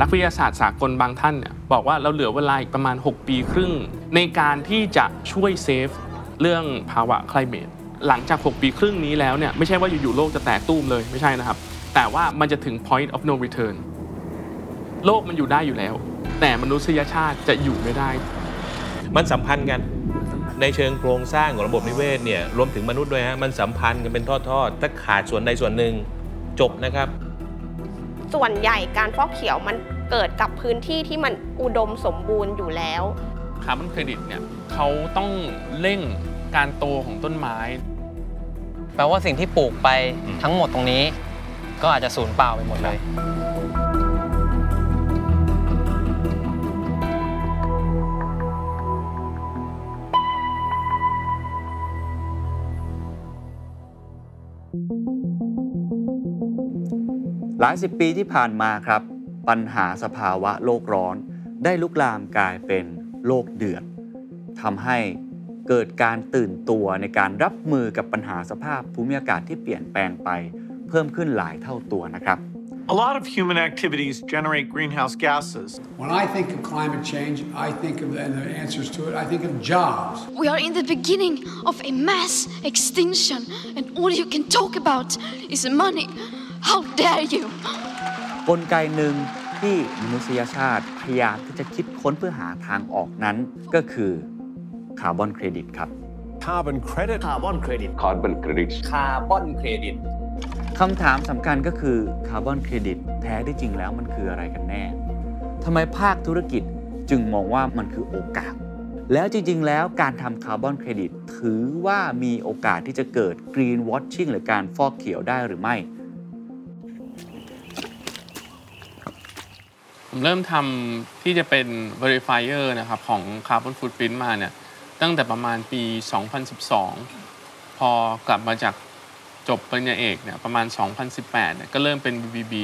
นักวิทยาศาสตร์สากลบางท่านเนี่ยบอกว่าเราเหลือเวลาอีกประมาณ 6 ปีครึ่ง ในการที่จะช่วยเซฟเรื่องภาวะ climate หลังจาก 6 ปีครึ่งนี้แล้วเนี่ยไม่ใช่ว่าอยู่ๆโลกจะแตกตู้มเลยไม่ใช่นะครับ แต่ว่ามันจะถึง point of no return โลกมันอยู่ได้อยู่แล้ว แต่มนุษยชาติจะอยู่ไม่ได้ มันสัมพันธ์กันในเชิงโครงสร้างของระบบนิเวศเนี่ยรวมถึงมนุษย์ด้วยฮะมันสัมพันธ์กันเป็นทอดๆถ้าขาดส่วนใดส่วนหนึ่งจบนะครับ ส่วนใหญ่การฟอกเขียวมันเกิดกับพื้นที่ที่มันอุดมสมบูรณ์อยู่แล้วคาร์บอนเครดิตเนี่ยเขาต้องเร่งการโตของต้นไม้ แปลว่าสิ่งที่ปลูกไปอืมทั้งหมดตรงนี้ ก็อาจจะสูญเปล่าไปหมดเลย หลายสิบปีที่ผ่านมาครับ ปัญหาสภาวะโลกร้อน ได้ลุกลามกลายเป็นโลกเดือดทำให้เกิดการตื่นตัวในการรับมือกับปัญหาสภาพภูมิอากาศที่เปลี่ยนแปลงไปเพิ่มขึ้นหลายเท่าตัวนะครับ A lot of human activities generate greenhouse gases. When I think of climate change, I think of and the answers to it. I think of jobs. We are in the beginning of a mass extinction, and all you can talk about is money. How dare you! กลไกหนึ่งที่มนุษยชาติพยายามที่จะคิดค้นเพื่อหาทางออกนั้น ก็คือคาร์บอนเครดิตครับ carbon credit คาร์บอนเครดิต carbon credits คาร์บอนเครดิตคำถามสำคัญก็คือคาร์บอนเครดิตแท้ที่จริงแล้วมันคืออะไรกันแน่ทำไมภาคธุรกิจจึงมองว่ามันคือโอกาส แล้วจริง ๆ แล้วการทำคาร์บอนเครดิตถือว่ามีโอกาสที่จะเกิดกรีนวอชชิ่งหรือการฟอกเขียวได้หรือไม่ เริ่มทำที่จะเป็น verifier นะครับของ Carbon Footprint มาเนี่ยตั้งแต่ประมาณปี 2012 พอกลับมาจากจบปริญญาเอกเนี่ยประมาณ 2018เนี่ยก็เริ่มเป็น BBB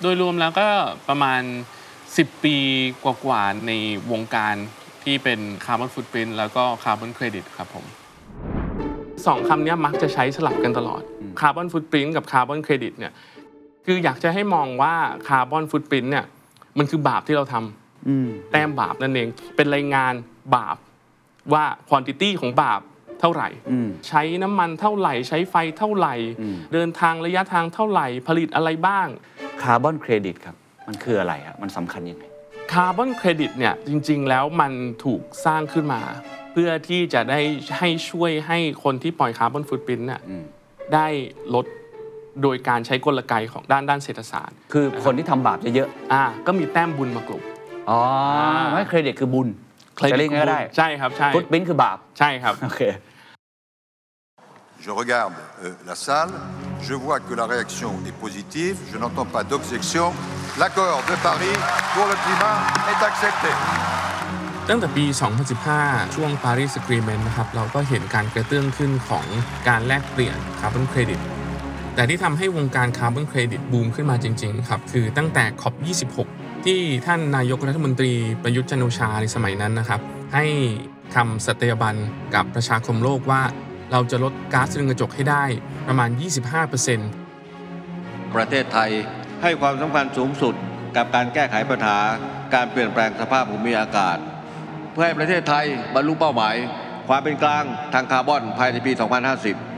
โดยรวมแล้วก็ประมาณ 10 ปีกว่าๆในวงการที่เป็น Carbon Footprint แล้วก็ Carbon Credit ครับผมสองคำเนี้ยมักจะใช้สลับกันตลอด Carbon Footprint กับ Carbon Credit เนี่ยคืออยากจะให้มองว่า Carbon Footprint เนี่ย มันคือบาปที่เราทำอืมแต้มบาปนั่นเอง เป็นรายงานบาปว่าควอนติตี้ของบาปเท่าไหร่อืมใช้น้ำมันเท่าไหร่ ใช้ไฟเท่าไหร่อืมเดินทางระยะทางเท่าไหร่ ผลิตอะไรบ้าง คาร์บอนเครดิตครับ มันคืออะไรอะมันสำคัญยังไง คาร์บอนเครดิตเนี่ยจริง ๆ แล้วมันถูกสร้างขึ้นมา เพื่อที่จะได้ให้ช่วยให้คนที่ปล่อยคาร์บอนฟุตปรินต์น่ะอืมได้ลด โดยการใช้กลไกของด้านด้านเศรษฐศาสตร์คือคนที่ทำบาปเยอะอ่าก็มีแต้มบุญมากลบ ๆอ๋อไม่เครดิตคือบุญเครดิตจะเรียกไงก็ได้ใช่ครับใช่ฟุตบินคือบาป ใช่ครับ โอเค Je regarde euh, la salle, je vois que la réaction est positive, je n'entends pas d'objection. L'accord de Paris pour le climat est accepté. ตั้งแต่ปี 2015 ช่วง Paris Agreement นะครับ เราก็เห็นการกระเตื้องขึ้นของการแลกเปลี่ยนคาร์บอนเครดิต แต่ที่ทำให้วงการคาร์บอนเครดิตบูมขึ้นมาจริงๆครับคือตั้งแต่ COP26 ที่ท่านนายกรัฐมนตรีประยุทธ์จันโอชาในสมัยนั้นนะครับ ให้คำสัตยาบันกับประชาคมโลกว่า เราจะลดก๊าซเรือนกระจกให้ได้ประมาณ 25%ประเทศไทยให้ความสำคัญสูงสุดกับการแก้ไขปัญหาการเปลี่ยนแปลงสภาพภูมิอากาศ เพื่อให้ประเทศไทยบรรลุเป้าหมาย ความเป็นกลางทางคาร์บอนภายในปี 2050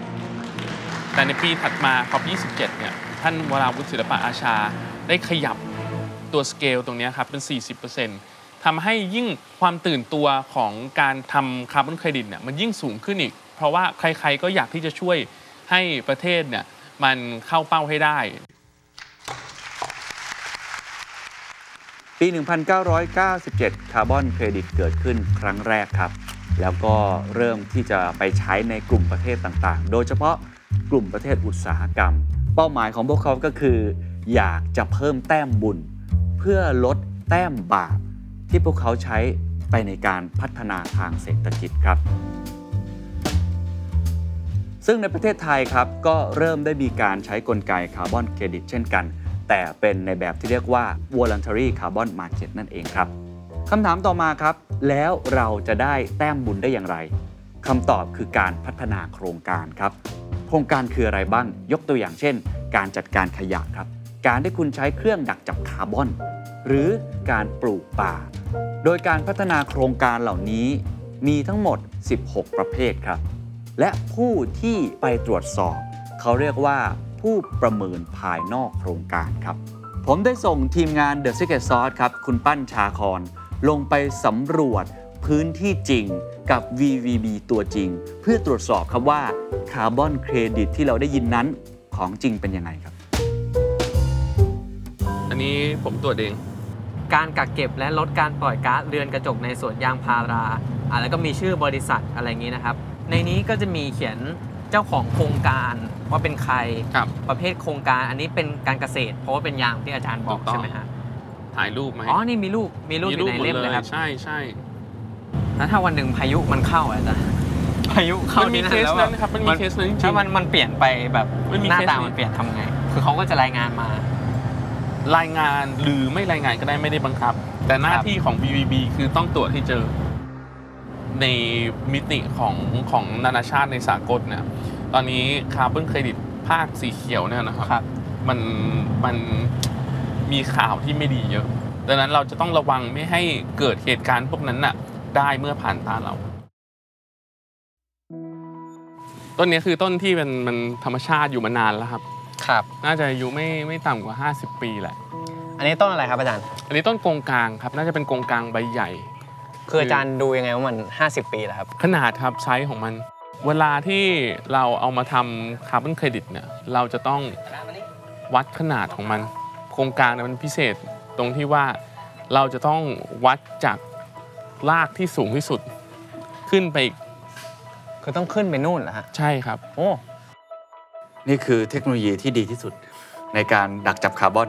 แต่ในปีถัดมา COP27 เนี่ย ท่านวราวุฒิศิลปะอาชา ได้ขยับตัวสเกลตรงนี้ครับเป็น 40%ทำให้ยิ่งความตื่นตัวของการทำคาร์บอนเครดิตเนี่ยมันยิ่งสูงขึ้นอีก เพราะว่าใครๆก็อยากที่จะช่วยให้ประเทศเนี่ยมันเข้าเป้าให้ได้ ปี 1997 คาร์บอนเครดิตเกิดขึ้นครั้งแรกครับ แล้วก็เริ่มที่จะไปใช้ในกลุ่มประเทศต่างๆ โดยเฉพาะ กลุ่มประเทศอุตสาหกรรม เป้าหมายของพวกเขาก็คือ อยากจะเพิ่มแต้มบุญ เพื่อลดแต้มบาปที่พวกเขาใช้ไปในการพัฒนาทางเศรษฐกิจครับ ซึ่งในประเทศไทยครับก็เริ่มได้มีการใช้กลไกคาร์บอนเครดิตเช่นกัน แต่เป็นในแบบที่เรียกว่า voluntary carbon market นั่นเองครับคำถามต่อมาครับ แล้วเราจะได้แต้มบุญได้อย่างไรคำตอบคือการพัฒนาโครงการครับ โครงการคืออะไรบ้าง ยกตัวอย่างเช่น การจัดการขยะครับ การที่คุณใช้เครื่องดักจับคาร์บอน หรือการปลูกป่า โดยการพัฒนาโครงการเหล่านี้มีทั้งหมด 16 ประเภทครับ และผู้ที่ไปตรวจสอบ เขาเรียกว่าผู้ประเมินภายนอกโครงการครับ ผมได้ส่งทีมงาน The Secret Sauce ครับ คุณปั้นชาคอนลงไปสำรวจ พื้นที่จริงกับ VVB ตัวจริง เพื่อตรวจสอบครับว่าคาร์บอนเครดิตที่เราได้ยินนั้นของจริงเป็นยังไงครับ อันนี้ผมตรวจเอง การกักเก็บและลดการปล่อยก๊าซเรือนกระจกในสวนยางพาราอะแล้วก็มีชื่อบริษัทอะไรอย่างนี้นะครับ ในนี้ก็จะมีเขียนเจ้าของโครงการว่าเป็นใครครับ ประเภทโครงการอันนี้เป็นการเกษตร เพราะว่าเป็นยางที่อาจารย์บอกถูกต้อง ใช่ไหมฮะถ่ายรูปไหมาให้อ๋อนี่มีรูปมีรูปอยู่ในหมดเล่มเลยครับ ใช่ใช่ แล้วถ้าวันหนึ่งพายุมันเข้าอะอาจารย์พายุเข้ามันมีที่เคสแล้วนั้นนะครับมันมีเคสนั้นจริงๆถ้ามันมันเปลี่ยนไปแบบมันมีหน้าเคสตานี้ มันเปลี่ยนทำไง คือเขาก็จะรายงานมา รายงานหรือไม่รายงานก็ได้ไม่ได้บังคับ แต่หน้าครับ ที่ของ VVB คือต้องตรวจให้เจอ ในมิติของของนานาชาติในสากลเนี่ย ตอนนี้คาร์บอนเครดิตภาคสีเขียวเนี่ยนะครับ ครับ มันมันมีข่าวที่ไม่ดีเยอะ ดังนั้นเราจะต้องระวังไม่ให้เกิดเหตุการณ์พวกนั้นน่ะ ได้เมื่อผ่านตาเรา ต้นนี้คือต้นที่เป็นมันธรรมชาติอยู่มานานแล้วครับ ครับ น่าจะอายุไม่ไม่ต่ำกว่า 50 ปีแหละ อันนี้ต้นอะไรครับอาจารย์ อันนี้ต้นกงกลางครับ น่าจะเป็นกงกลางใบใหญ่ คืออาจารย์ดูยังไงว่ามัน 50 ปีแล้วครับ ขนาดครับไซส์ของมัน เวลาที่เราเอามาทำคาร์บอนเครดิตเนี่ย เราจะต้องวัดขนาดของมัน โครงการเนี่ยมันพิเศษตรงที่ว่าเราจะต้องวัดจาก รากที่สูงที่สุด ขึ้นไปอีกคือต้องขึ้นไปนู่นเหรอฮะ ใช่ครับ โอ้ นี่คือเทคโนโลยีที่ดีที่สุดในการดักจับคาร์บอน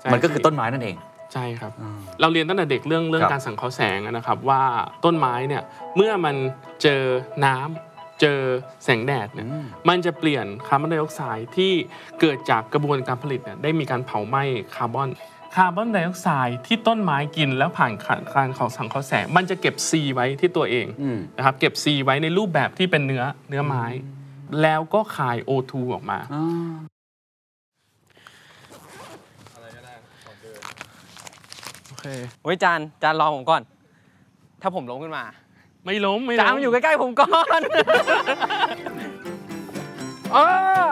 ใช่ มันก็คือต้นไม้นั่นเอง ใช่ครับ เราเรียนตั้งแต่เด็กเรื่องเรื่องครับ การสังเคราะห์แสงอะนะครับ ว่าต้นไม้เนี่ยเมื่อมันเจอน้ำเจอแสงแดดเนี่ยมันจะเปลี่ยนคาร์บอนไดออกไซด์ที่เกิดจากกระบวนการผลิตเนี่ยได้มีการเผาไหม้คาร์บอน คาร์บอนไดออกไซด์ที่ต้นไม้กินแล้วผ่านการของสังเคราะห์แสง มันจะเก็บ C ไว้ที่ตัวเองอืมนะครับเก็บ C ไว้ในรูปแบบที่เป็นเนื้อเนื้อไม้ แล้วก็คาย O2 ออกมาอ๋อโอเคเฮ้ยจานจานรอผมก่อน ถ้าผมล้มขึ้นมา ไม่ล้มไม่ล้มจานมาอยู่ใกล้ๆผมก่อนเออ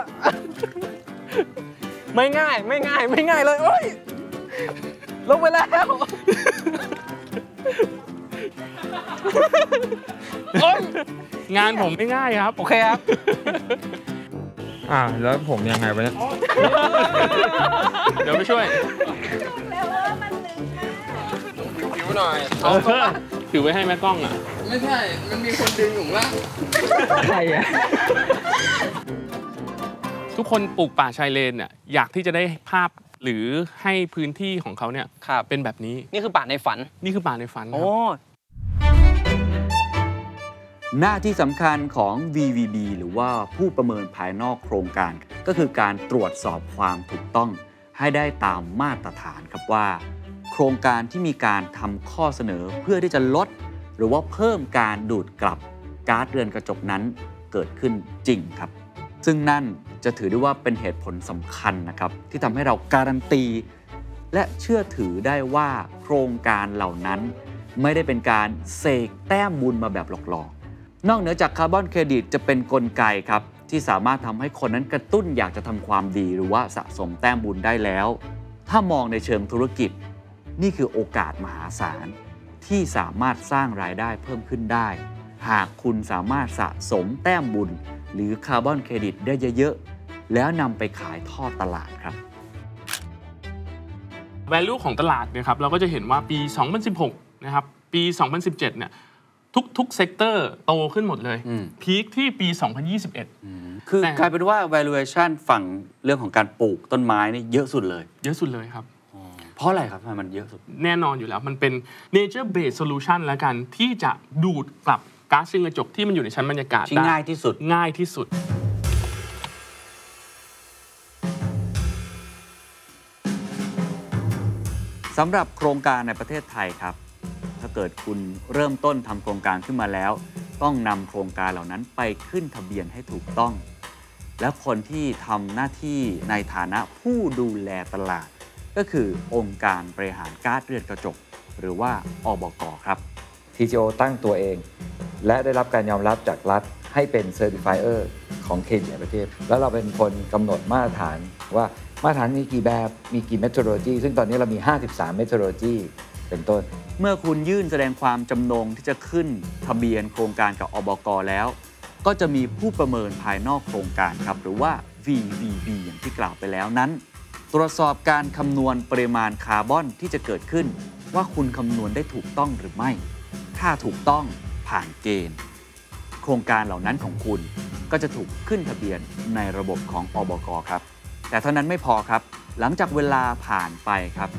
ไม่ง่ายไม่ง่ายไม่ง่ายเลยโอ้ย ลงไปแล้ว โอ๊ยงานผมไม่ง่ายครับ โอเคครับ อ่าแล้วผมยังไงวะเนี่ยเดี๋ยวไปช่วยผิวหน่อยเออถือไว้ให้แม่กล้องอะ ไม่ใช่ มันมีคนดึงอยู่ล่างใครอะทุกคนปลูกป่าชายเลนเนี่ยอยากที่จะได้ภาพ หรือให้พื้นที่ของเขาเนี่ยครับเป็นแบบนี้นี่คือป่าในฝันนี่คือป่าในฝันคโอ้รับหน้าที่สำคัญของ VVB หรือว่าผู้ประเมินภายนอกโครงการ ก็คือการตรวจสอบความถูกต้อง ให้ได้ตามมาตรฐานครับว่า โครงการที่มีการทำข้อเสนอเพื่อที่จะลด หรือว่าเพิ่มการดูดกลับก๊าซเรือนกระจกนั้นเกิดขึ้นจริงครับ ซึ่งนั่น จะถือได้ว่าเป็นเหตุผลสำคัญนะครับ ที่ทำให้เราการันตี และเชื่อถือได้ว่าโครงการเหล่านั้น ไม่ได้เป็นการเสกแต้มบุญมาแบบหลอกๆ นอกเหนือจากคาร์บอนเครดิตจะเป็นกลไกครับที่สามารถทำให้คนนั้นกระตุ้นอยากจะทำความดีหรือว่าสะสมแต้มบุญได้แล้ว ถ้ามองในเชิงธุรกิจ นี่คือโอกาสมหาศาลที่สามารถสร้างรายได้เพิ่มขึ้นได้ หากคุณสามารถสะสมแต้มบุญ หรือคาร์บอนเครดิตได้เยอะ แล้วนำไปขายทอดตลาดครับ value ของตลาดเนี่ยครับเราก็จะเห็นว่าปี 2016 นะครับ ปี 2017 เนี่ยทุกทุก sector โตขึ้นหมดเลยอืม peak ที่ปี 2021 คือแต่กลายเป็นว่า valuation ฝั่งเรื่องของการปลูกต้นไม้นี่เยอะสุดเลย เยอะสุดเลยครับ เพราะอะไรครับทำไมมันเยอะสุด แน่นอนอยู่แล้ว มันเป็น nature based solution แล้วกัน ที่จะดูดกลับก๊าซเรือนกระจกที่มันอยู่ในชั้นบรรยากาศที่ได้ง่ายที่สุดง่ายที่สุดำหรับโครงการในประเทศไทยครับ ถ้าเกิดคุณเริ่มต้นทำโครงการขึ้นมาแล้ว ต้องนำโครงการเหล่านั้นไปขึ้นทะเบียนให้ถูกต้อง และคนที่ทำหน้าที่ในฐานะผู้ดูแลตลาด ก็คือองค์การบริหารกาซเรือนกระจก หรือว่าอบกครับ TGO ตั้งตัวเอง และได้รับการยอมรับจากรัฐให้เป็นเซอร์ติฟายเออร์ของเคมีในประเทศ แล้วเราเป็นคนกำหนดมาตรฐานว่า มาตรฐานมีกี่แบบมีกี่เมทรโลจีซึ่งตอนนี้เรามี 53เมทรโลจีเป็นต้น เมื่อคุณยื่นแสดงความจำนงที่จะขึ้นทะเบียนโครงการกับอบกแล้ว ก็จะมีผู้ประเมินภายนอกโครงการครับ หรือว่า VVB อย่างที่กล่าวไปแล้วนั้น ตรวจสอบการคำนวณปริมาณคาร์บอนที่จะเกิดขึ้น ว่าคุณคำนวณได้ถูกต้องหรือไม่ ถ้าถูกต้องผ่านเกณฑ์ โครงการเหล่านั้นของคุณก็จะถูกขึ้นทะเบียนในระบบของอบกครับ แต่เท่านั้นไม่พอครับ หลังจากเวลาผ่านไปครับ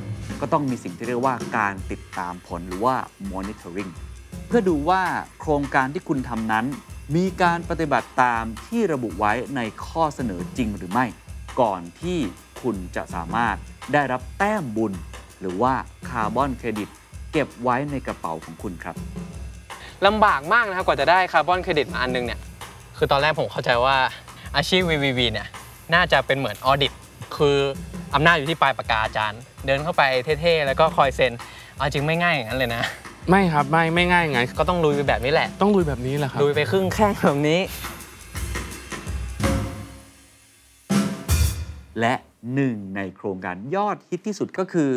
ก็ต้องมีสิ่งที่เรียกว่าการติดตามผลหรือว่า monitoring เพื่อดูว่าโครงการที่คุณทำนั้น มีการปฏิบัติตามที่ระบุไว้ในข้อเสนอจริงหรือไม่ ก่อนที่คุณจะสามารถได้รับแต้มบุญ หรือว่าคาร์บอนเครดิตเก็บไว้ในกระเป๋าของคุณครับลำบากมากนะครับกว่าจะได้คาร์บอนเครดิตมาอันนึงเนี่ยคือตอนแรกผมเข้าใจว่าอาชีพ VVV เนี่ย น่าจะเป็นเหมือนออดิตคืออำนาจอยู่ที่ปลายปากกาอาจารย์ เดินเข้าไปเท่ๆ แล้วก็คอยเซ็นเอาจริงไม่ง่ายอย่างนั้นเลยนะ ไม่ครับไม่ไม่ง่ายไง ก็ต้องลุยไปแบบนี้แหละ ต้องลุยแบบนี้แหละครับลุยไปครึ่งแข้งแบบนี้ และหนึ่งในโครงการยอดฮิตที่สุดก็คือ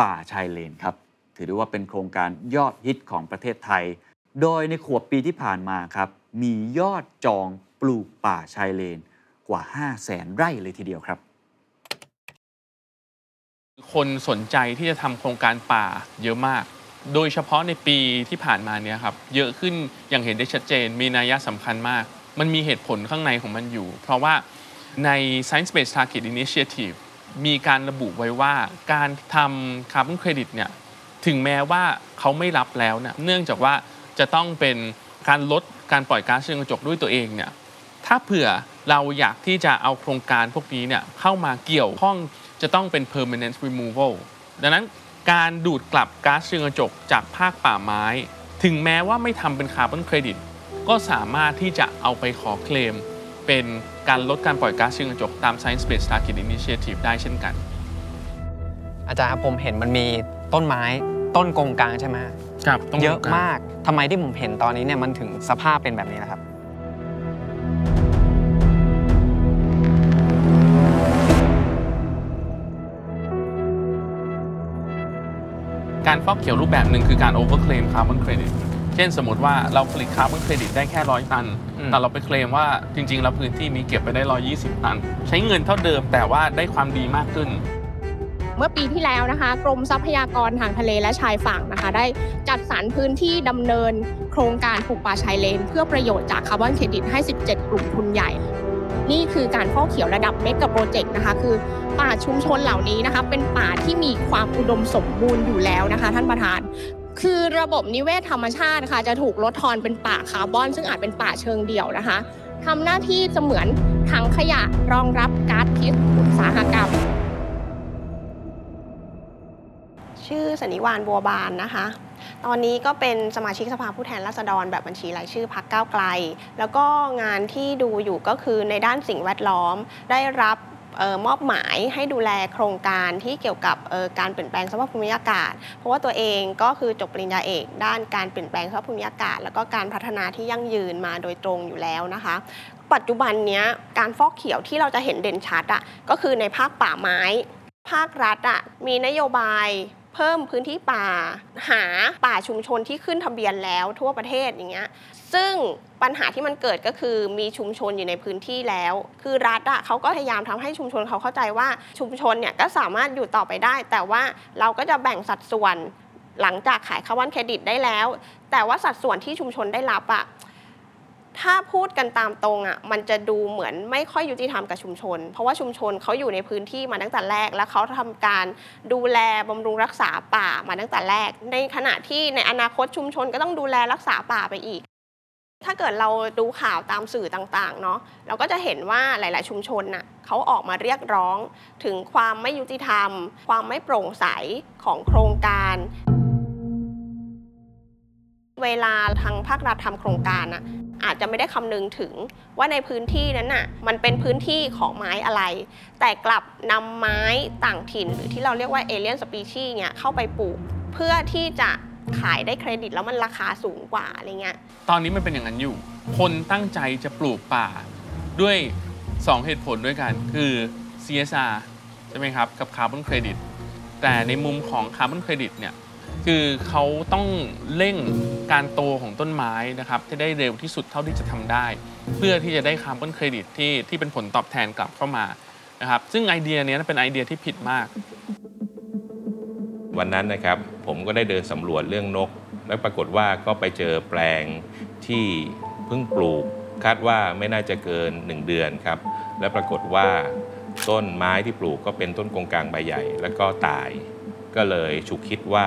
ป่าชายเลนครับ ถือได้ว่าเป็นโครงการยอดฮิตของประเทศไทย โดยในขวบปีที่ผ่านมาครับ มียอดจองปลูกป่าชายเลน กว่า 5 0 0แสนไร่เลยทีเดียวครับ คนสนใจที่จะทำโครงการป่าเยอะมาก โดยเฉพาะในปีที่ผ่านมาเนี่ยครับ เยอะขึ้นอย่างเห็นได้ชัดเจน มีนัยสำคัญมาก มันมีเหตุผลข้างในของมันอยู่ เพราะว่าใน Science Based Target Initiative มีการระบุไว้ว่าการทำคาร์บอนเครดิตเนี่ยถึงแม้ว่าเขาไม่รับแล้วเนี่ยเนื่องจากว่าจะต้องเป็นการลดการปล่อยก๊าซเรือนกระจกด้วยตัวเองเนี่ยถ้าเผื่อ เราอยากที่จะเอาโครงการพวกนี้เนี่ยเข้ามาเกี่ยวข้องจะต้องเป็น permanent removal ดังนั้นการดูดกลับก๊าซเรือนกระจกจากภาคป่าไม้ ถึงแม้ว่าไม่ทำเป็นคาร์บอนเครดิต ก็สามารถที่จะเอาไปขอเคลม เป็นการลดการปล่อยก๊าซเรือนกระจกตาม Science Based Target Initiative ได้เช่นกัน อาจารย์ครับผมเห็นมันมีต้นไม้ต้นกงกลางใช่ไหมครับต้นกงกลางเยอะมากทำไมที่ผมเห็นตอนนี้เนี่ยมันถึงสภาพเป็นแบบนี้นะครับ การฟอกเขียวรูปแบบหนึ่งคือการ overclaim carbon credit เช่นสมมติว่าเราผลิตคาร์บอนเครดิตได้แค่ร้อยตันอืมแต่เราไปเคลมว่าจริงๆแล้วพื้นที่นี้เก็บไปได้ 120 ตัน ใช้เงินเท่าเดิมแต่ว่าได้ความดีมากขึ้น เมื่อปีที่แล้วนะคะ กรมทรัพยากรทางทะเลและชายฝั่งนะคะ ได้จัดสรรพื้นที่ดำเนิน โครงการปลูกป่าชายเลน เพื่อประโยชน์จากคาร์บอนเครดิตให้ 17 กลุ่มทุนใหญ่ นี่คือการฟอกเขียวระดับเมกะโปรเจกต์นะคะ คือป่าชุมชนเหล่านี้นะคะ เป็นป่าที่มีความอุดมสมบูรณ์อยู่แล้วนะคะ ท่านประธานคือระบบนิเวศธรรมชาติค่ะจะถูกลดทอนเป็นป่าคาร์บอน ซึ่งอาจเป็นป่าเชิงเดี่ยวนะคะทำหน้าที่เสมือนถังขยะรองรับก๊าซพิษอุตสาหกรรม ชื่อสันนิวานบัวบานนะคะ ตอนนี้ก็เป็นสมาชิกสภาผู้แทนราษฎรแบบบัญชีรายชื่อพักก้าวไกล แล้วก็งานที่ดูอยู่ก็คือในด้านสิ่งแวดล้อมได้รับออมอบหมายให้ดูแลโครงการที่เกี่ยวกับออการเปลี่ยนแปลงสภาพภูมิอากาศ เพราะว่าตัวเองก็คือจบปริญญาเอก ด้านการเปลี่ยนแปลงสภาพภูมิอากาศ แล้วก็การพัฒนาที่ยั่งยืนมาโดยตรงอยู่แล้วนะคะ ปัจจุบันนี้การฟอกเขียวที่เราจะเห็นเด่นชัดอะก็คือในภาคป่าไม้ ภาครัฐอะมีนโยบาย เพิ่มพื้นที่ป่าหาป่าชุมชนที่ขึ้นทะเบียนแล้วทั่วประเทศอย่างเงี้ยซึ่งปัญหาที่มันเกิดก็คือมีชุมชนอยู่ในพื้นที่แล้ว คือรัฐอะเขาก็พยายามทำให้ชุมชนเขาเข้าใจว่าชุมชนเนี่ยก็สามารถอยู่ต่อไปได้ แต่ว่าเราก็จะแบ่งสัดส่วนหลังจากขายคาร์บอนเครดิตได้แล้ว แต่ว่าสัดส่วนที่ชุมชนได้รับอะ ถ้าพูดกันตามตรงอะมันจะดูเหมือนไม่ค่อยยุติธรรมกับชุมชน เพราะว่าชุมชนเขาอยู่ในพื้นที่มาตั้งแต่แรก แล้วเขาทำการดูแลบำรุงรักษาป่ามาตั้งแต่แรก ในขณะที่ในอนาคตชุมชนก็ต้องดูแลรักษาป่าไปอีกถ้าเกิดเราดูข่าวตามสื่อต่างๆ เนาะเราก็จะเห็นว่าหลาย ๆ ชุมชนน่ะเขาออกมาเรียกร้อง ถึงความไม่ยุติธรรม ความไม่โปร่งใสของโครงการ เวลาทางภาครัฐทำโครงการอะอาจจะไม่ได้คำนึงถึงว่าในพื้นที่นั้นน่ะมันเป็นพื้นที่ของไม้อะไร แต่กลับนำไม้ต่างถิ่น หรือที่เราเรียกว่า alien species เนี่ยเข้าไปปลูก เพื่อที่จะขายได้เครดิตแล้วมันราคาสูงกว่าอะไรเงี้ยตอนนี้มันเป็นอย่างนั้นอยู่ คนตั้งใจจะปลูกป่าด้วย 2 เหตุผลด้วยกัน คือ CSR ใช่ไหมครับ กับคาร์บอนเครดิตแต่ในมุมของคาร์บอนเครดิตเนี่ย คือเขาต้องเร่งการโตของต้นไม้นะครับที่ได้เร็วที่สุดเท่าที่จะทำได้ เพื่อที่จะได้คาร์บอนเครดิตที่ที่เป็นผลตอบแทนกลับเข้ามานะครับซึ่งไอเดียนี้เป็นไอเดียที่ผิดมาก วันนั้นนะครับผมก็ได้เดินสำรวจเรื่องนก แล้วปรากฏว่าก็ไปเจอแปลงที่เพิ่งปลูก คาดว่าไม่น่าจะเกิน 1 เดือนครับและปรากฏว่าต้นไม้ที่ปลูกก็เป็นต้นกงกลางใบใหญ่ แล้วก็ตาย ก็เลยฉุกคิดว่า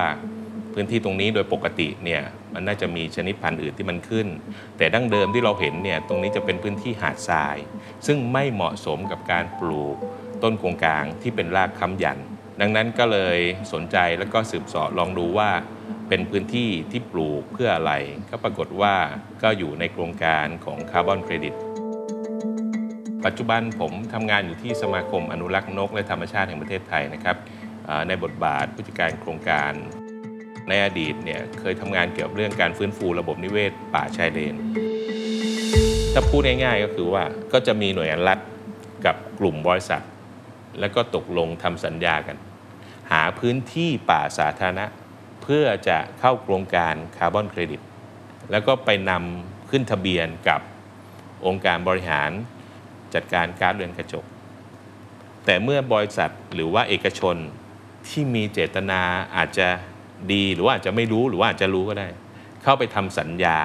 พื้นที่ตรงนี้โดยปกติเนี่ยมันน่าจะมีชนิดพันธุ์อื่นที่มันขึ้น แต่ดั้งเดิมที่เราเห็นเนี่ยตรงนี้จะเป็นพื้นที่หาดทราย ซึ่งไม่เหมาะสมกับการปลูกต้นโกงกลางที่เป็นรากค้ำยัน ดังนั้นก็เลยสนใจแล้วก็สืบเสอบลองดูว่า เป็นพื้นที่ที่ปลูกเพื่ออะไร ก็ปรากฏว่าก็อยู่ในโครงการของคาร์บอนเครดิตปัจจุบันผมทำงานอยู่ที่สมาคมอนุรักษ์นกและธรรมชาติแห่งประเทศไทยนะครับในบทบาทผู้จัดการโครงการ ในอดีตเนี่ยเคยทำงานเกี่ยวกับเรื่องการฟื้นฟูระบบนิเวศป่าชายเลนถ้าพูดง่ายๆก็คือว่าก็จะมีหน่วยงานรัฐกับกลุ่มบริษัท แล้วก็ตกลงทำสัญญากัน หาพื้นที่ป่าสาธารณะ เพื่อจะเข้าโครงการคาร์บอนเครดิต แล้วก็ไปนำขึ้นทะเบียนกับองค์การบริหารจัดการกาซเรือนกระจก แต่เมื่อบริษัทหรือว่าเอกชนที่มีเจตนาอาจจะ ดีหรือว่าอาจจะไม่รู้หรือว่าอาจจะรู้ก็ได้ เข้าไปทำสัญญา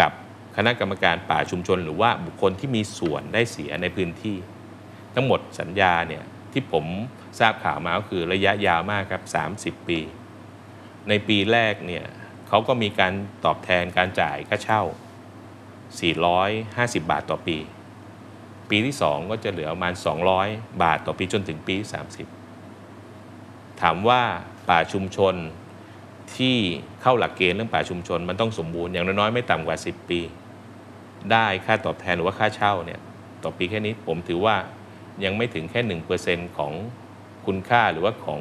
กับคณะกรรมการป่าชุมชน หรือว่าบุคคลที่มีส่วนได้เสียในพื้นที่ ทั้งหมดสัญญาเนี่ยที่ผมทราบข่าวมาก็คือระยะยาวมากครับ 30 ปี ในปีแรกเนี่ยเขาก็มีการตอบแทนการจ่ายค่าเช่า 450 บาทต่อปี ปีที่ 2 ก็จะเหลือประมาณ 200 บาทต่อปีจนถึงปี 30 ถามว่า ป่าชุมชนที่เข้าหลักเกณฑ์เรื่องป่าชุมชน มันต้องสมบูรณ์อย่างน้อยๆไม่ต่ำกว่า 10 ปี ได้ค่าตอบแทนหรือว่าค่าเช่าเนี่ยต่อปีแค่นี้ผมถือว่ายังไม่ถึงแค่1%ของคุณค่าหรือว่าของ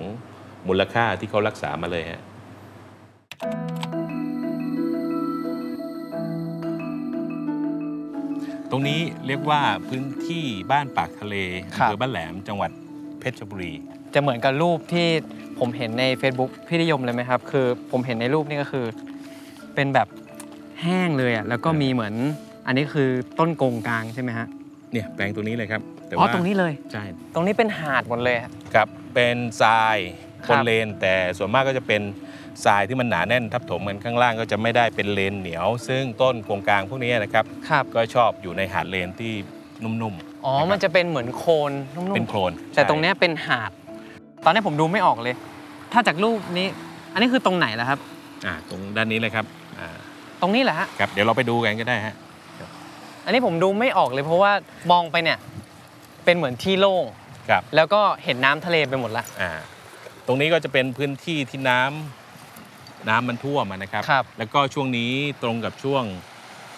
มูลค่าที่เขารักษามาเลยฮะตรงนี้เรียกว่าพื้นที่บ้านปากทะเลครับอำเภอบ้านแหลมจังหวัดเพชรบุรี จะเหมือนกับรูปที่ผมเห็นใน Facebook พี่นิยมเลยไหมครับ คือผมเห็นในรูปนี่ก็คือ เป็นแบบแห้งเลยอะแล้วก็มีเหมือนอันนี้คือต้นกงกลางใช่ไหมฮะเนี่ยแปลงตัวนี้เลยครับแต่อ๋อว่าตรงนี้เลย ใช่ตรงนี้เป็นหาดหมดเลยฮะ ครับเป็นทรายครับนเลน แต่ส่วนมากก็จะเป็นทรายที่มันหนาแน่นทับถมกันข้างล่างก็จะไม่ได้เป็นเลนเหนียว ซึ่งต้นโครงกลางพวกนี้นะครับครับ ก็ชอบอยู่ในหาดเลนที่นุ่มอ๋อ มันจะเป็นเหมือนโคลนนุ่มๆเป็นโคลนๆแต่ตรงเนี้ยเป็นหาด ตอนนี้ผมดูไม่ออกเลย ถ้าจากรูปนี้ อันนี้คือตรงไหนล่ะครับ อ่าตรงด้านนี้เลยครับอ่าตรงนี้แหละฮะ ครับเดี๋ยวเราไปดูกันก็ได้ฮะอันนี้ผมดูไม่ออกเลยเพราะว่ามองไปเนี่ย เป็นเหมือนที่โล่ง ครับแล้วก็เห็นน้ำทะเลไปหมดละ อ่าตรงนี้ก็จะเป็นพื้นที่ที่น้ำน้ำมันท่วมอะนะครับ ครับ แล้วก็ช่วงนี้ตรงกับช่วง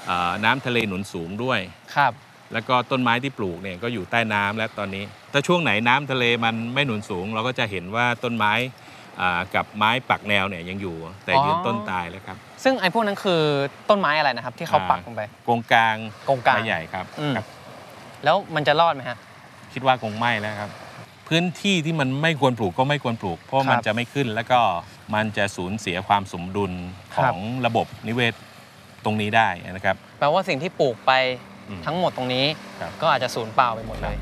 อ่าน้ำทะเลหนุนสูงด้วย ครับ แล้วก็ต้นไม้ที่ปลูกเนี่ยก็อยู่ใต้น้ำแล้วตอนนี้ ถ้าช่วงไหนน้ำทะเลมันไม่หนุนสูง เราก็จะเห็นว่าต้นไม้อ่ากับไม้ปักแนวเนี่ยยังอยู่แต่อ๋อยืนต้นตายแล้วครับ ซึ่งไอ้พวกนั้นคือต้นไม้อะไรนะครับ ที่เขาปักลงไปกงกลางกงกลางไม้ใหญ่ครับอืมครับ แล้วมันจะรอดไหมฮะคิดว่าคงไม่แล้วครับ พื้นที่ที่มันไม่ควรปลูกก็ไม่ควรปลูก เพราะครับมันจะไม่ขึ้นแล้วก็มันจะสูญเสียความสมดุลขครัอบงระบบนิเวศตรงนี้ได้นะครับแปลว่าสิ่งที่ปลูกไปอืมทั้งหมดตรงนี้ครับก็อาจจะสูญเปล่าไปหมดเลย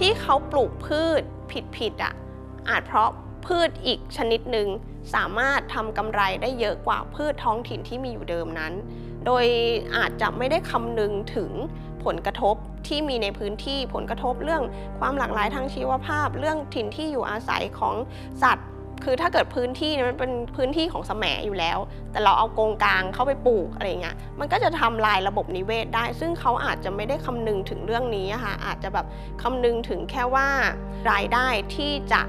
ที่เขาปลูกพืชผิดๆอะอาจเพราะพืชอีกชนิดหนึ่งสามารถทำกำไรได้เยอะกว่าพืชท้องถิ่นที่มีอยู่เดิมนั้น โดยอาจจะไม่ได้คำนึงถึงผลกระทบที่มีในพื้นที่ผลกระทบเรื่องความหลากหลายทางชีวภาพ เรื่องถิ่นที่อยู่อาศัยของสัตว์ คือถ้าเกิดพื้นที่เนี่ยมันเป็นพื้นที่ของแสมอยู่แล้ว แต่เราเอาโกงกลางเข้าไปปลูกอะไรเงี้ยมันก็จะทำลายระบบนิเวศได้ ซึ่งเขาอาจจะไม่ได้คำนึงถึงเรื่องนี้ค่ะอาจจะแบบคำนึงถึงแค่ว่ารายได้ที่จะ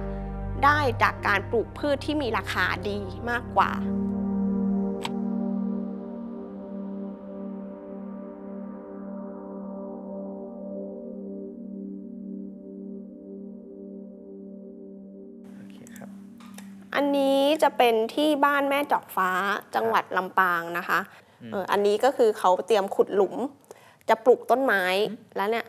ได้จากการปลูกพืชที่มีราคาดีมากกว่า อันนี้จะเป็นที่บ้านแม่จอกฟ้าจังหวัดลำปางนะคะเอออันนี้ก็คือเขาเตรียมขุดหลุม จะปลูกต้นไม้แล้วเนี่ย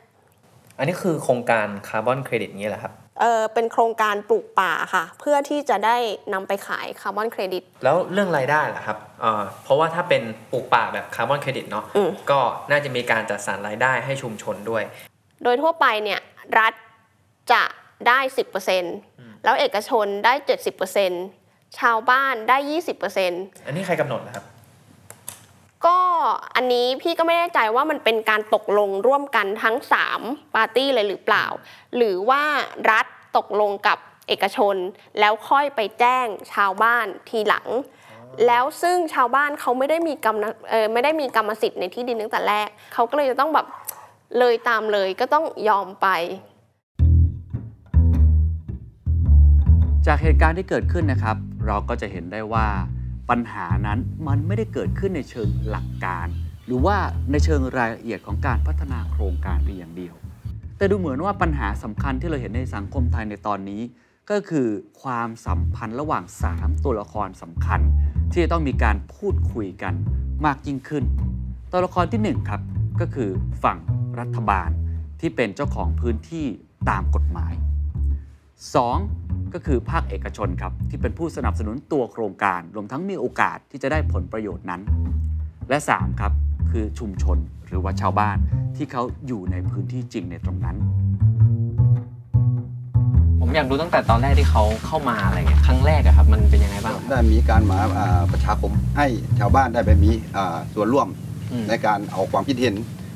อันนี้คือโครงการคาร์บอนเครดิตนี้แหละครับเออเป็นโครงการปลูกป่าค่ะ เพื่อที่จะได้นำไปขายคาร์บอนเครดิต แล้วเรื่องรายได้ล่ะครับเอ่อเพราะว่าถ้าเป็นปลูกป่าแบบคาร์บอนเครดิตเนาะอืมก็น่าจะมีการจัดสรรรายได้ให้ชุมชนด้วย โดยทั่วไปเนี่ยรัฐจะได้ 10% แล้วเอกชนได้ 70%ชาวบ้านได้ 20%อันนี้ใครกำหนดนะครับ ก็อันนี้พี่ก็ไม่แน่ใจว่ามันเป็นการตกลงร่วมกันทั้ง 3 ปาร์ตี้เลยหรือเปล่า หรือว่ารัฐตกลงกับเอกชน แล้วค่อยไปแจ้งชาวบ้านทีหลังแล้วซึ่งชาวบ้านเขาไม่ได้มีกรรมเออไม่ได้มีกรรมสิทธิ์ในที่ดินตั้งแต่แรก เขาก็เลยจะต้องแบบเลยตามเลยก็ต้องยอมไป จากเหตุการณ์ที่เกิดขึ้นนะครับ เราก็จะเห็นได้ว่าปัญหานั้นมันไม่ได้เกิดขึ้นในเชิงหลักการ หรือว่าในเชิงรายละเอียดของการพัฒนาโครงการเพียงอย่างเดียว แต่ดูเหมือนว่าปัญหาสำคัญที่เราเห็นในสังคมไทยในตอนนี้ ก็คือความสัมพันธ์ระหว่าง 3 ตัวละครสำคัญ ที่จะต้องมีการพูดคุยกันมากยิ่งขึ้น ตัวละครที่1ครับก็คือฝั่งรัฐบาลที่เป็นเจ้าของพื้นที่ตามกฎหมาย 2. ก็คือภาคเอกชนครับที่เป็นผู้สนับสนุนตัวโครงการ รวมทั้งมีโอกาสที่จะได้ผลประโยชน์นั้น และ 3 ครับ คือชุมชนหรือว่าชาวบ้านที่เขาอยู่ในพื้นที่จริงในตรงนั้น ผมอยากรู้ตั้งแต่ตอนแรกที่เขาเข้ามาอะไรเงี้ยครั้งแรกอะครับมันเป็นยังไงบ้างได้มีการมาอ่าประชาคมให้ชาวบ้านได้ไปมีอ่าส่วนร่วมอืมในการเอาความคิดเห็น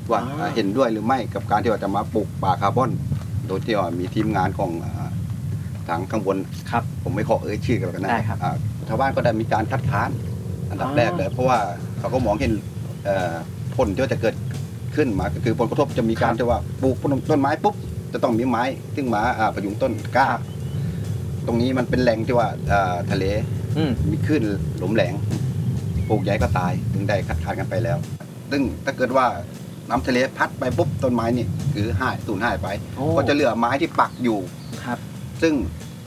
ว่าอ๋ออ่า เห็นด้วยหรือไม่กับการที่ว่าจะมาปลูกป่าคาร์บอน โดยที่ว่ามีทีมงานของอ่า ทางข้างบน ครับ ผมไม่ขอเอ่ยชื่อกันแล้วกันนะได้ครับอ่าชาวบ้านก็ได้มีการคัดค้านอันดับอ๋อ แรกเลย เพราะว่าเขาก็มองเห็นเอ่อผลที่ว่าจะเกิดขึ้นมาก็คือผลกระทบจะมีการที่ว่าปลูกต้นไม้ปุ๊บจะต้องมีไม้ซึ่งมาอ่าประยุงต้นกล้า ตรงนี้มันเป็นแหล่งที่ว่าอ่าทะเล อืม มีคลื่นลมแรงปลูกใหญ่ก็ตาย ถึงได้คัดค้านกันไปแล้ว ซึ่งถ้าเกิดว่าน้ำทะเลพัดไปปุ๊บต้นไม้นี่คือหายสูญหายไป โอ้ก็จะเหลือไม้ที่ปักอยู่ครับ ซึ่ง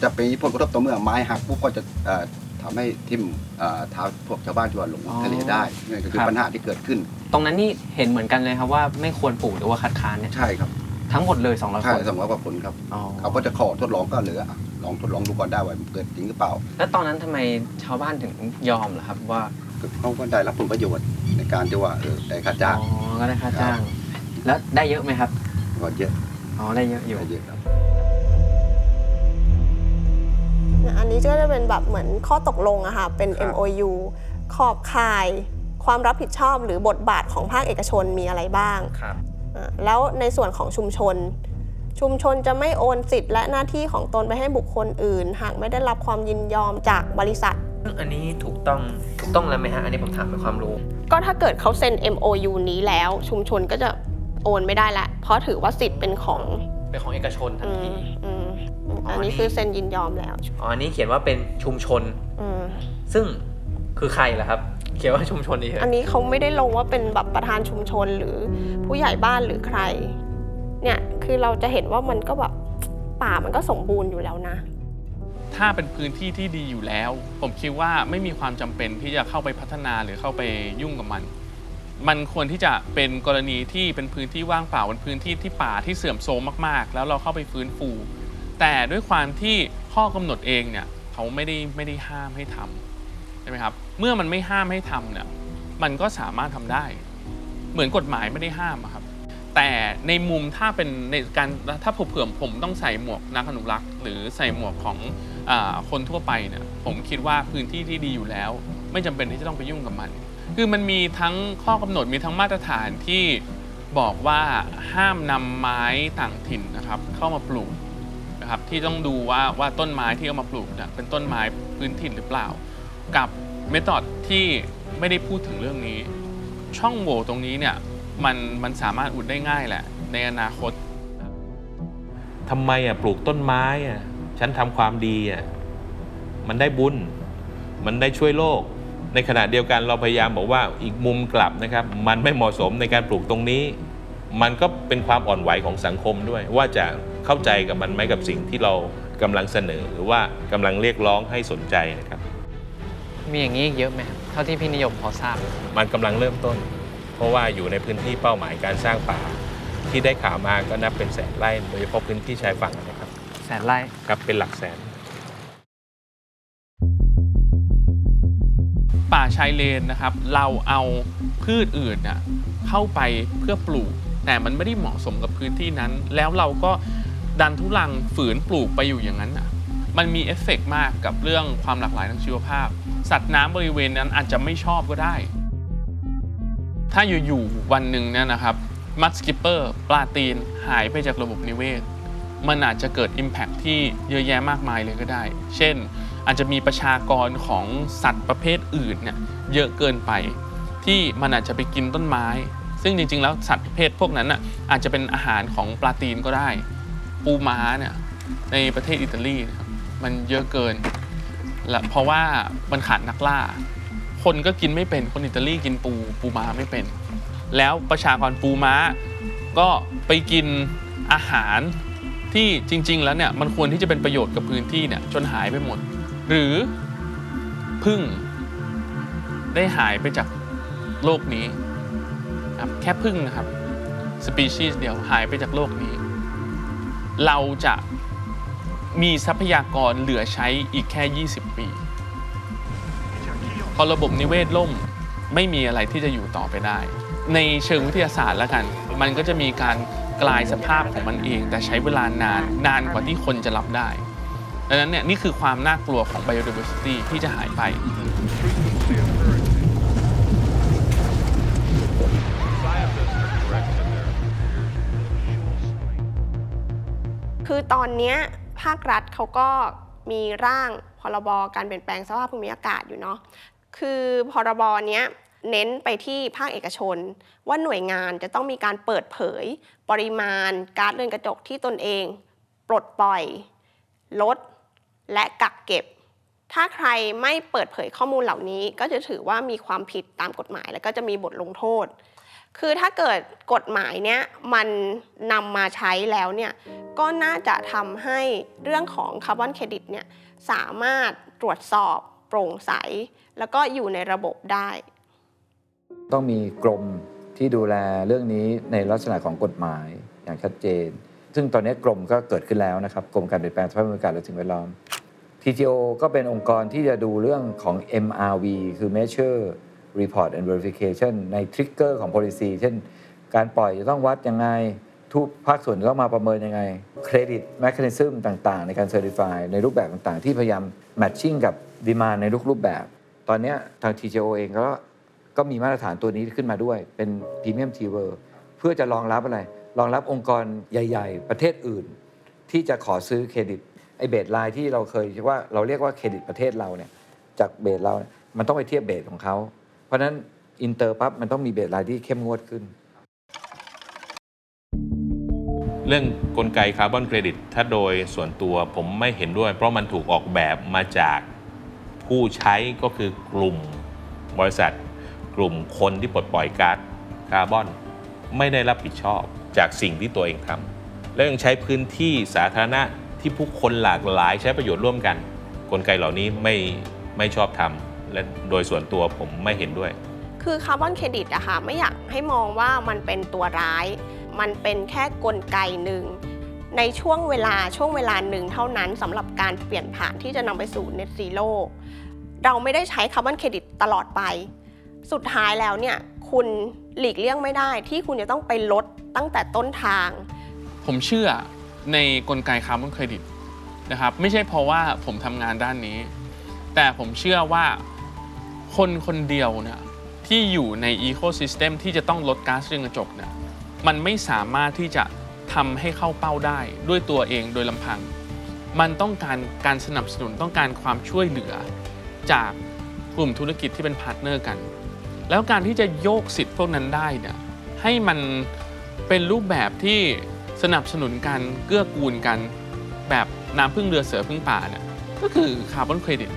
จะไปมีผลกระทบต่อเมื่อไม้หักปุ๊บก็จะเอ่อทำให้ทิ่มเอ่อเท้าพวกชาวบ้านที่ว่าลงอ๋อทะเลได้นี่นก็คือครับปัญหาที่เกิดขึ้น ตรงนั้นนี่เห็นเหมือนกันเลยครับว่าไม่ควรปลูกหรือว่าคัดค้านเนี่ยใช่ครับทั้งหมดเลย200ใช่คนสองร้อยกว่าคนครับอ๋อเขาก็จะขอทดลองก็เหลืออะลองทดลองดูก่อนได้ว่ามันเกิดจริงหรือเปล่า แล้วตอนนั้นทำไมชาวบ้านถึงยอมล่ะครับว่าเขาก็ได้รับผลประโยชน์ในการที่ว่าเออได้ค่าจ้างอ๋อก็ได้ค่าจ้าง แล้วได้เยอะไหมครับก็เยอะอ๋อได้เยอะอยู่ได้เยอะครับ อันนี้ก็จะเป็นแบบเหมือนข้อตกลงอะค่ะ เป็น ครับ MOU ขอบข่ายความรับผิดชอบหรือบทบาทของภาคเอกชนมีอะไรบ้าง ครับ อะแล้วในส่วนของชุมชน ชุมชนจะไม่โอนสิทธิ์และหน้าที่ของตนไปให้บุคคลอื่น หากไม่ได้รับความยินยอมจากบริษัทอันนี้ถูกต้องถูกต้องแล้วไหมฮะ อันนี้ผมถามเป็นความรู้ ก็ถ้าเกิดเขาเซ็น MOU นี้แล้ว ชุมชนก็จะโอนไม่ได้ละ เพราะถือว่าสิทธิ์เป็นของเป็นของเอกชนทันอืที มอืม อืมอ๋ออัอันนี้นี่คือเซ็นยินยอมแล้ว อ๋ออันนี้เขียนว่าเป็นชุมชน อืมซึ่งคือใครล่ะครับ เขียนว่าชุมชนนี่เหรอันนี้เขาไม่ได้ลงว่าเป็นแบบประธานชุมชนหรือผู้ใหญ่บ้านหรือใคร เนี่ยคือเราจะเห็นว่ามันก็แบบป่ามันก็สมบูรณ์อยู่แล้วนะ ถ้าเป็นพื้นที่ที่ดีอยู่แล้ว ผมคิดว่าไม่มีความจำเป็นที่จะเข้าไปพัฒนาหรือเข้าไปยุ่งกับมัน มันควรที่จะเป็นกรณีที่เป็นพื้นที่ว่างเปล่าเป็นพื้นที่ที่ป่าที่เสื่อมโทรมมากๆ แล้วเราเข้าไปฟื้นฟู แต่ด้วยความที่ข้อกำหนดเองเนี่ยเขาไม่ได้ไม่ได้ห้ามให้ทำใช่ไหมครับเมื่อมันไม่ห้ามให้ทำเนี่ยมันก็สามารถทำได้ เหมือนกฎหมายไม่ได้ห้ามครับ แต่ในมุมถ้าเป็นในการถ้าผมเผื่อผมต้องใส่หมวกนักอนุรักษ์ หรือใส่หมวกของอคนทั่วไปเนี่ยผมคิดว่าพื้นที่ที่ดีอยู่แล้ว ไม่จำเป็นที่จะต้องไปยุ่งกับมัน คือมันมีทั้งข้อกำหนดมีทั้งมาตรฐานที่บอกว่าห้ามนำไม้ต่างถิ่นนะครับ เข้ามาปลูก ครับที่ต้องดูว่าว่าต้นไม้ที่เอามาปลูกเนี่ยเป็นต้นไม้พื้นถิ่นหรือเปล่า กับเมธอดที่ไม่ได้พูดถึงเรื่องนี้ ช่องโหว่ตรงนี้เนี่ยมันมันสามารถอุดได้ง่ายแหละ ในอนาคตทำไมอะปลูกต้นไม้อะฉันทำความดีอะมันได้บุญ มันได้ช่วยโลก ในขณะเดียวกันเราพยายามบอกว่าอีกมุมกลับนะครับ มันไม่เหมาะสมในการปลูกตรงนี้ มันก็เป็นความอ่อนไหวของสังคมด้วยว่าจะ เข้าใจกับมันไหมกับสิ่งที่เรากำลังเสนอ หรือว่ากำลังเรียกร้องให้สนใจนะครับ มีอย่างนี้อีกเยอะไหมครับเท่าที่พี่นิยมพอทราบ มันกำลังเริ่มต้น เพราะว่าอยู่ในพื้นที่เป้าหมายการสร้างป่า ที่ได้ข่าวมาก็นับเป็นแสนไร่โดยเฉพาะพื้นที่ชายฝั่งนะครับ แสนไร่ครับเป็นหลักแสน ป่าชายเลนนะครับ เราเอาพืชอื่นน่ะเข้าไปเพื่อปลูกแต่มันไม่ได้เหมาะสมกับพื้นที่นั้น แล้วเราก็ ดันทุลังฝืนปลูกไปอยู่อย่างนั้นน่ะมันมีเอฟเฟกต์มากกับเรื่องความหลากหลายทางชีวภาพ สัตว์น้ำบริเวณนั้นอาจจะไม่ชอบก็ได้ ถ้าอยู่ๆวันหนึ่งเนี่ยนะครับ mudskipper ปลาตีนหายไปจากระบบนิเวศ มันอาจจะเกิด impact ที่เยอะแยะมากมายเลยก็ได้ เช่น อาจจะมีประชากรของสัตว์ประเภทอื่นเนี่ยเยอะเกินไป ที่มันอาจจะไปกินต้นไม้ ซึ่งจริงๆ แล้วสัตว์ประเภทพวกนั้นน่ะอาจจะเป็นอาหารของปลาตีนก็ได้ ปูม้าเนี่ยในประเทศอิตาลีนะครับมันเยอะเกินและเพราะว่ามันขาดนักล่า คนก็กินไม่เป็นคนอิตาลีกินปูปูม้าไม่เป็น แล้วประชากรปูม้า ก็ไปกินอาหารที่จริง ๆ แล้วเนี่ยมันควรที่จะเป็นประโยชน์กับพื้นที่เนี่ยจนหายไปหมด หรือพึ่งได้หายไปจากโลกนี้ครับแค่พึ่งนะครับ สปีชีส์เดียวหายไปจากโลกนี้ เราจะมีทรัพยากรเหลือใช้อีกแค่ 20 ปี พอระบบนิเวศล่มไม่มีอะไรที่จะอยู่ต่อไปได้ ในเชิงวิทยาศาสตร์แล้วกัน มันก็จะมีการกลายสภาพของมันเอง แต่ใช้เวลานานนานกว่าที่คนจะรับได้ดังนั้นเนี่ยนี่คือความน่ากลัวของ biodiversity ที่จะหายไป คือตอนนี้ภาครัฐเขาก็มีร่างพรบการเปลี่ยนแปลงสภาพภูมิอากาศอยู่เนาะ คือพรบเนี้ยเน้นไปที่ภาคเอกชน ว่าหน่วยงานจะต้องมีการเปิดเผย ปริมาณก๊าซเรือนกระจกที่ตนเอง ปลดปล่อย ลด และกักเก็บ ถ้าใครไม่เปิดเผยข้อมูลเหล่านี้ ก็จะถือว่ามีความผิดตามกฎหมาย แล้วก็จะมีบทลงโทษ คือถ้าเกิดกฎหมายเนี้ยมันนำมาใช้แล้วเนี่ยก็น่าจะทำให้เรื่องของคาร์บอนเครดิตเนี่ยสามารถตรวจสอบโปร่งใส แล้วก็อยู่ในระบบได้ ต้องมีกรมที่ดูแลเรื่องนี้ในลักษณะของกฎหมายอย่างชัดเจน ซึ่งตอนนี้กรมก็เกิดขึ้นแล้วนะครับกรมการเปลี่ยนแปลงสภาพภูมิอากาศและสิ่งแวดล้อม TTO ก็เป็นองค์กรที่จะดูเรื่องของ MRV คือ Measure Report and Verification ใน Trigger ของ policy เช่น การปล่อยจะต้องวัดยังไง ทุกภาคส่วนจะต้องมาประเมินยังไง Credit Mechanism ต่างๆ ในการ Certify ในรูปแบบต่างๆ ที่พยายาม Matching กับ demand ในทุกรูปแบบ ตอนนี้ทาง TGO เองก็ก็มีมาตรฐานตัวนี้ขึ้นมาด้วย เป็น premium tier เพื่อจะรองรับอะไร รองรับองค์กรใหญ่ ๆ ประเทศอื่น ที่จะขอซื้อเครดิตไอ้ baseline ที่เราเคยว่าเราเรียกว่าเครดิตประเทศเราเนี่ยจาก base เราเนี่ยมันต้องไปเทียบ base ของเขา เพราะฉะนั้นอินเตอร์ปั๊บมันต้องมี baseline ที่เข้มงวดขึ้น เรื่องกลไกคาร์บอนเครดิต ถ้าโดยส่วนตัวผมไม่เห็นด้วย เพราะมันถูกออกแบบมาจากผู้ใช้ก็คือกลุ่มบริษัท กลุ่มคนที่ปลดปล่อยก๊าซคาร์บอน ไม่ได้รับผิดชอบจากสิ่งที่ตัวเองทำและยังใช้พื้นที่สาธารณะที่ผู้คนหลากหลายใช้ประโยชน์ร่วมกัน กลไกเหล่านี้ไม่ไม่ชอบทำ และโดยส่วนตัวผมไม่เห็นด้วย คือคาร์บอนเครดิตอะค่ะไม่อยากให้มองว่ามันเป็นตัวร้าย มันเป็นแค่กลไกหนึ่งในช่วงเวลาช่วงเวลาหนึ่งเท่านั้นสำหรับการเปลี่ยนผ่านที่จะนำไปสู่ Net Zero เราไม่ได้ใช้คาร์บอนเครดิตตลอดไป สุดท้ายแล้วเนี่ยคุณหลีกเลี่ยงไม่ได้ที่คุณจะต้องไปลดตั้งแต่ต้นทาง ผมเชื่อในกลไกคาร์บอนเครดิตนะครับไม่ใช่เพราะว่าผมทำงานด้านนี้ แต่ผมเชื่อว่า คนคนเดียวเนี่ยที่อยู่ใน ecosystem ที่จะต้องลดก๊าซเรือนกระจกเนี่ยมันไม่สามารถที่จะทำให้เข้าเป้าได้ด้วยตัวเองโดยลำพัง มันต้องการการสนับสนุนต้องการความช่วยเหลือ จากกลุ่มธุรกิจที่เป็น partner กัน แล้วการที่จะโยกสิทธิ์พวกนั้นได้เนี่ยให้มันเป็นรูปแบบที่สนับสนุนกันเกื้อกูลกัน แบบน้ำพึ่งเรือเสือพึ่งป่าเนี่ยก็คือคาร์บอนเครดิต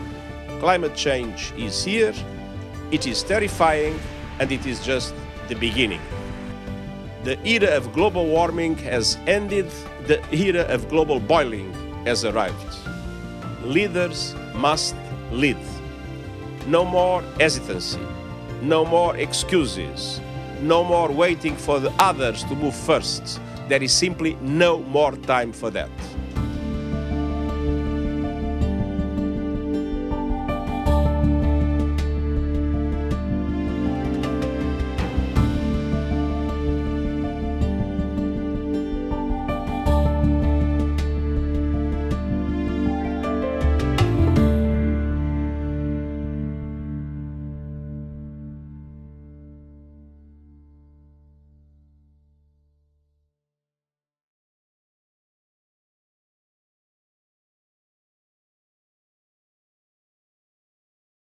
Climate change is here, it is terrifying, and it is just the beginning. The era of global warming has ended, the era of global boiling has arrived. Leaders must lead. No more hesitancy, no more excuses, no more waiting for the others to move first. There is simply no more time for that.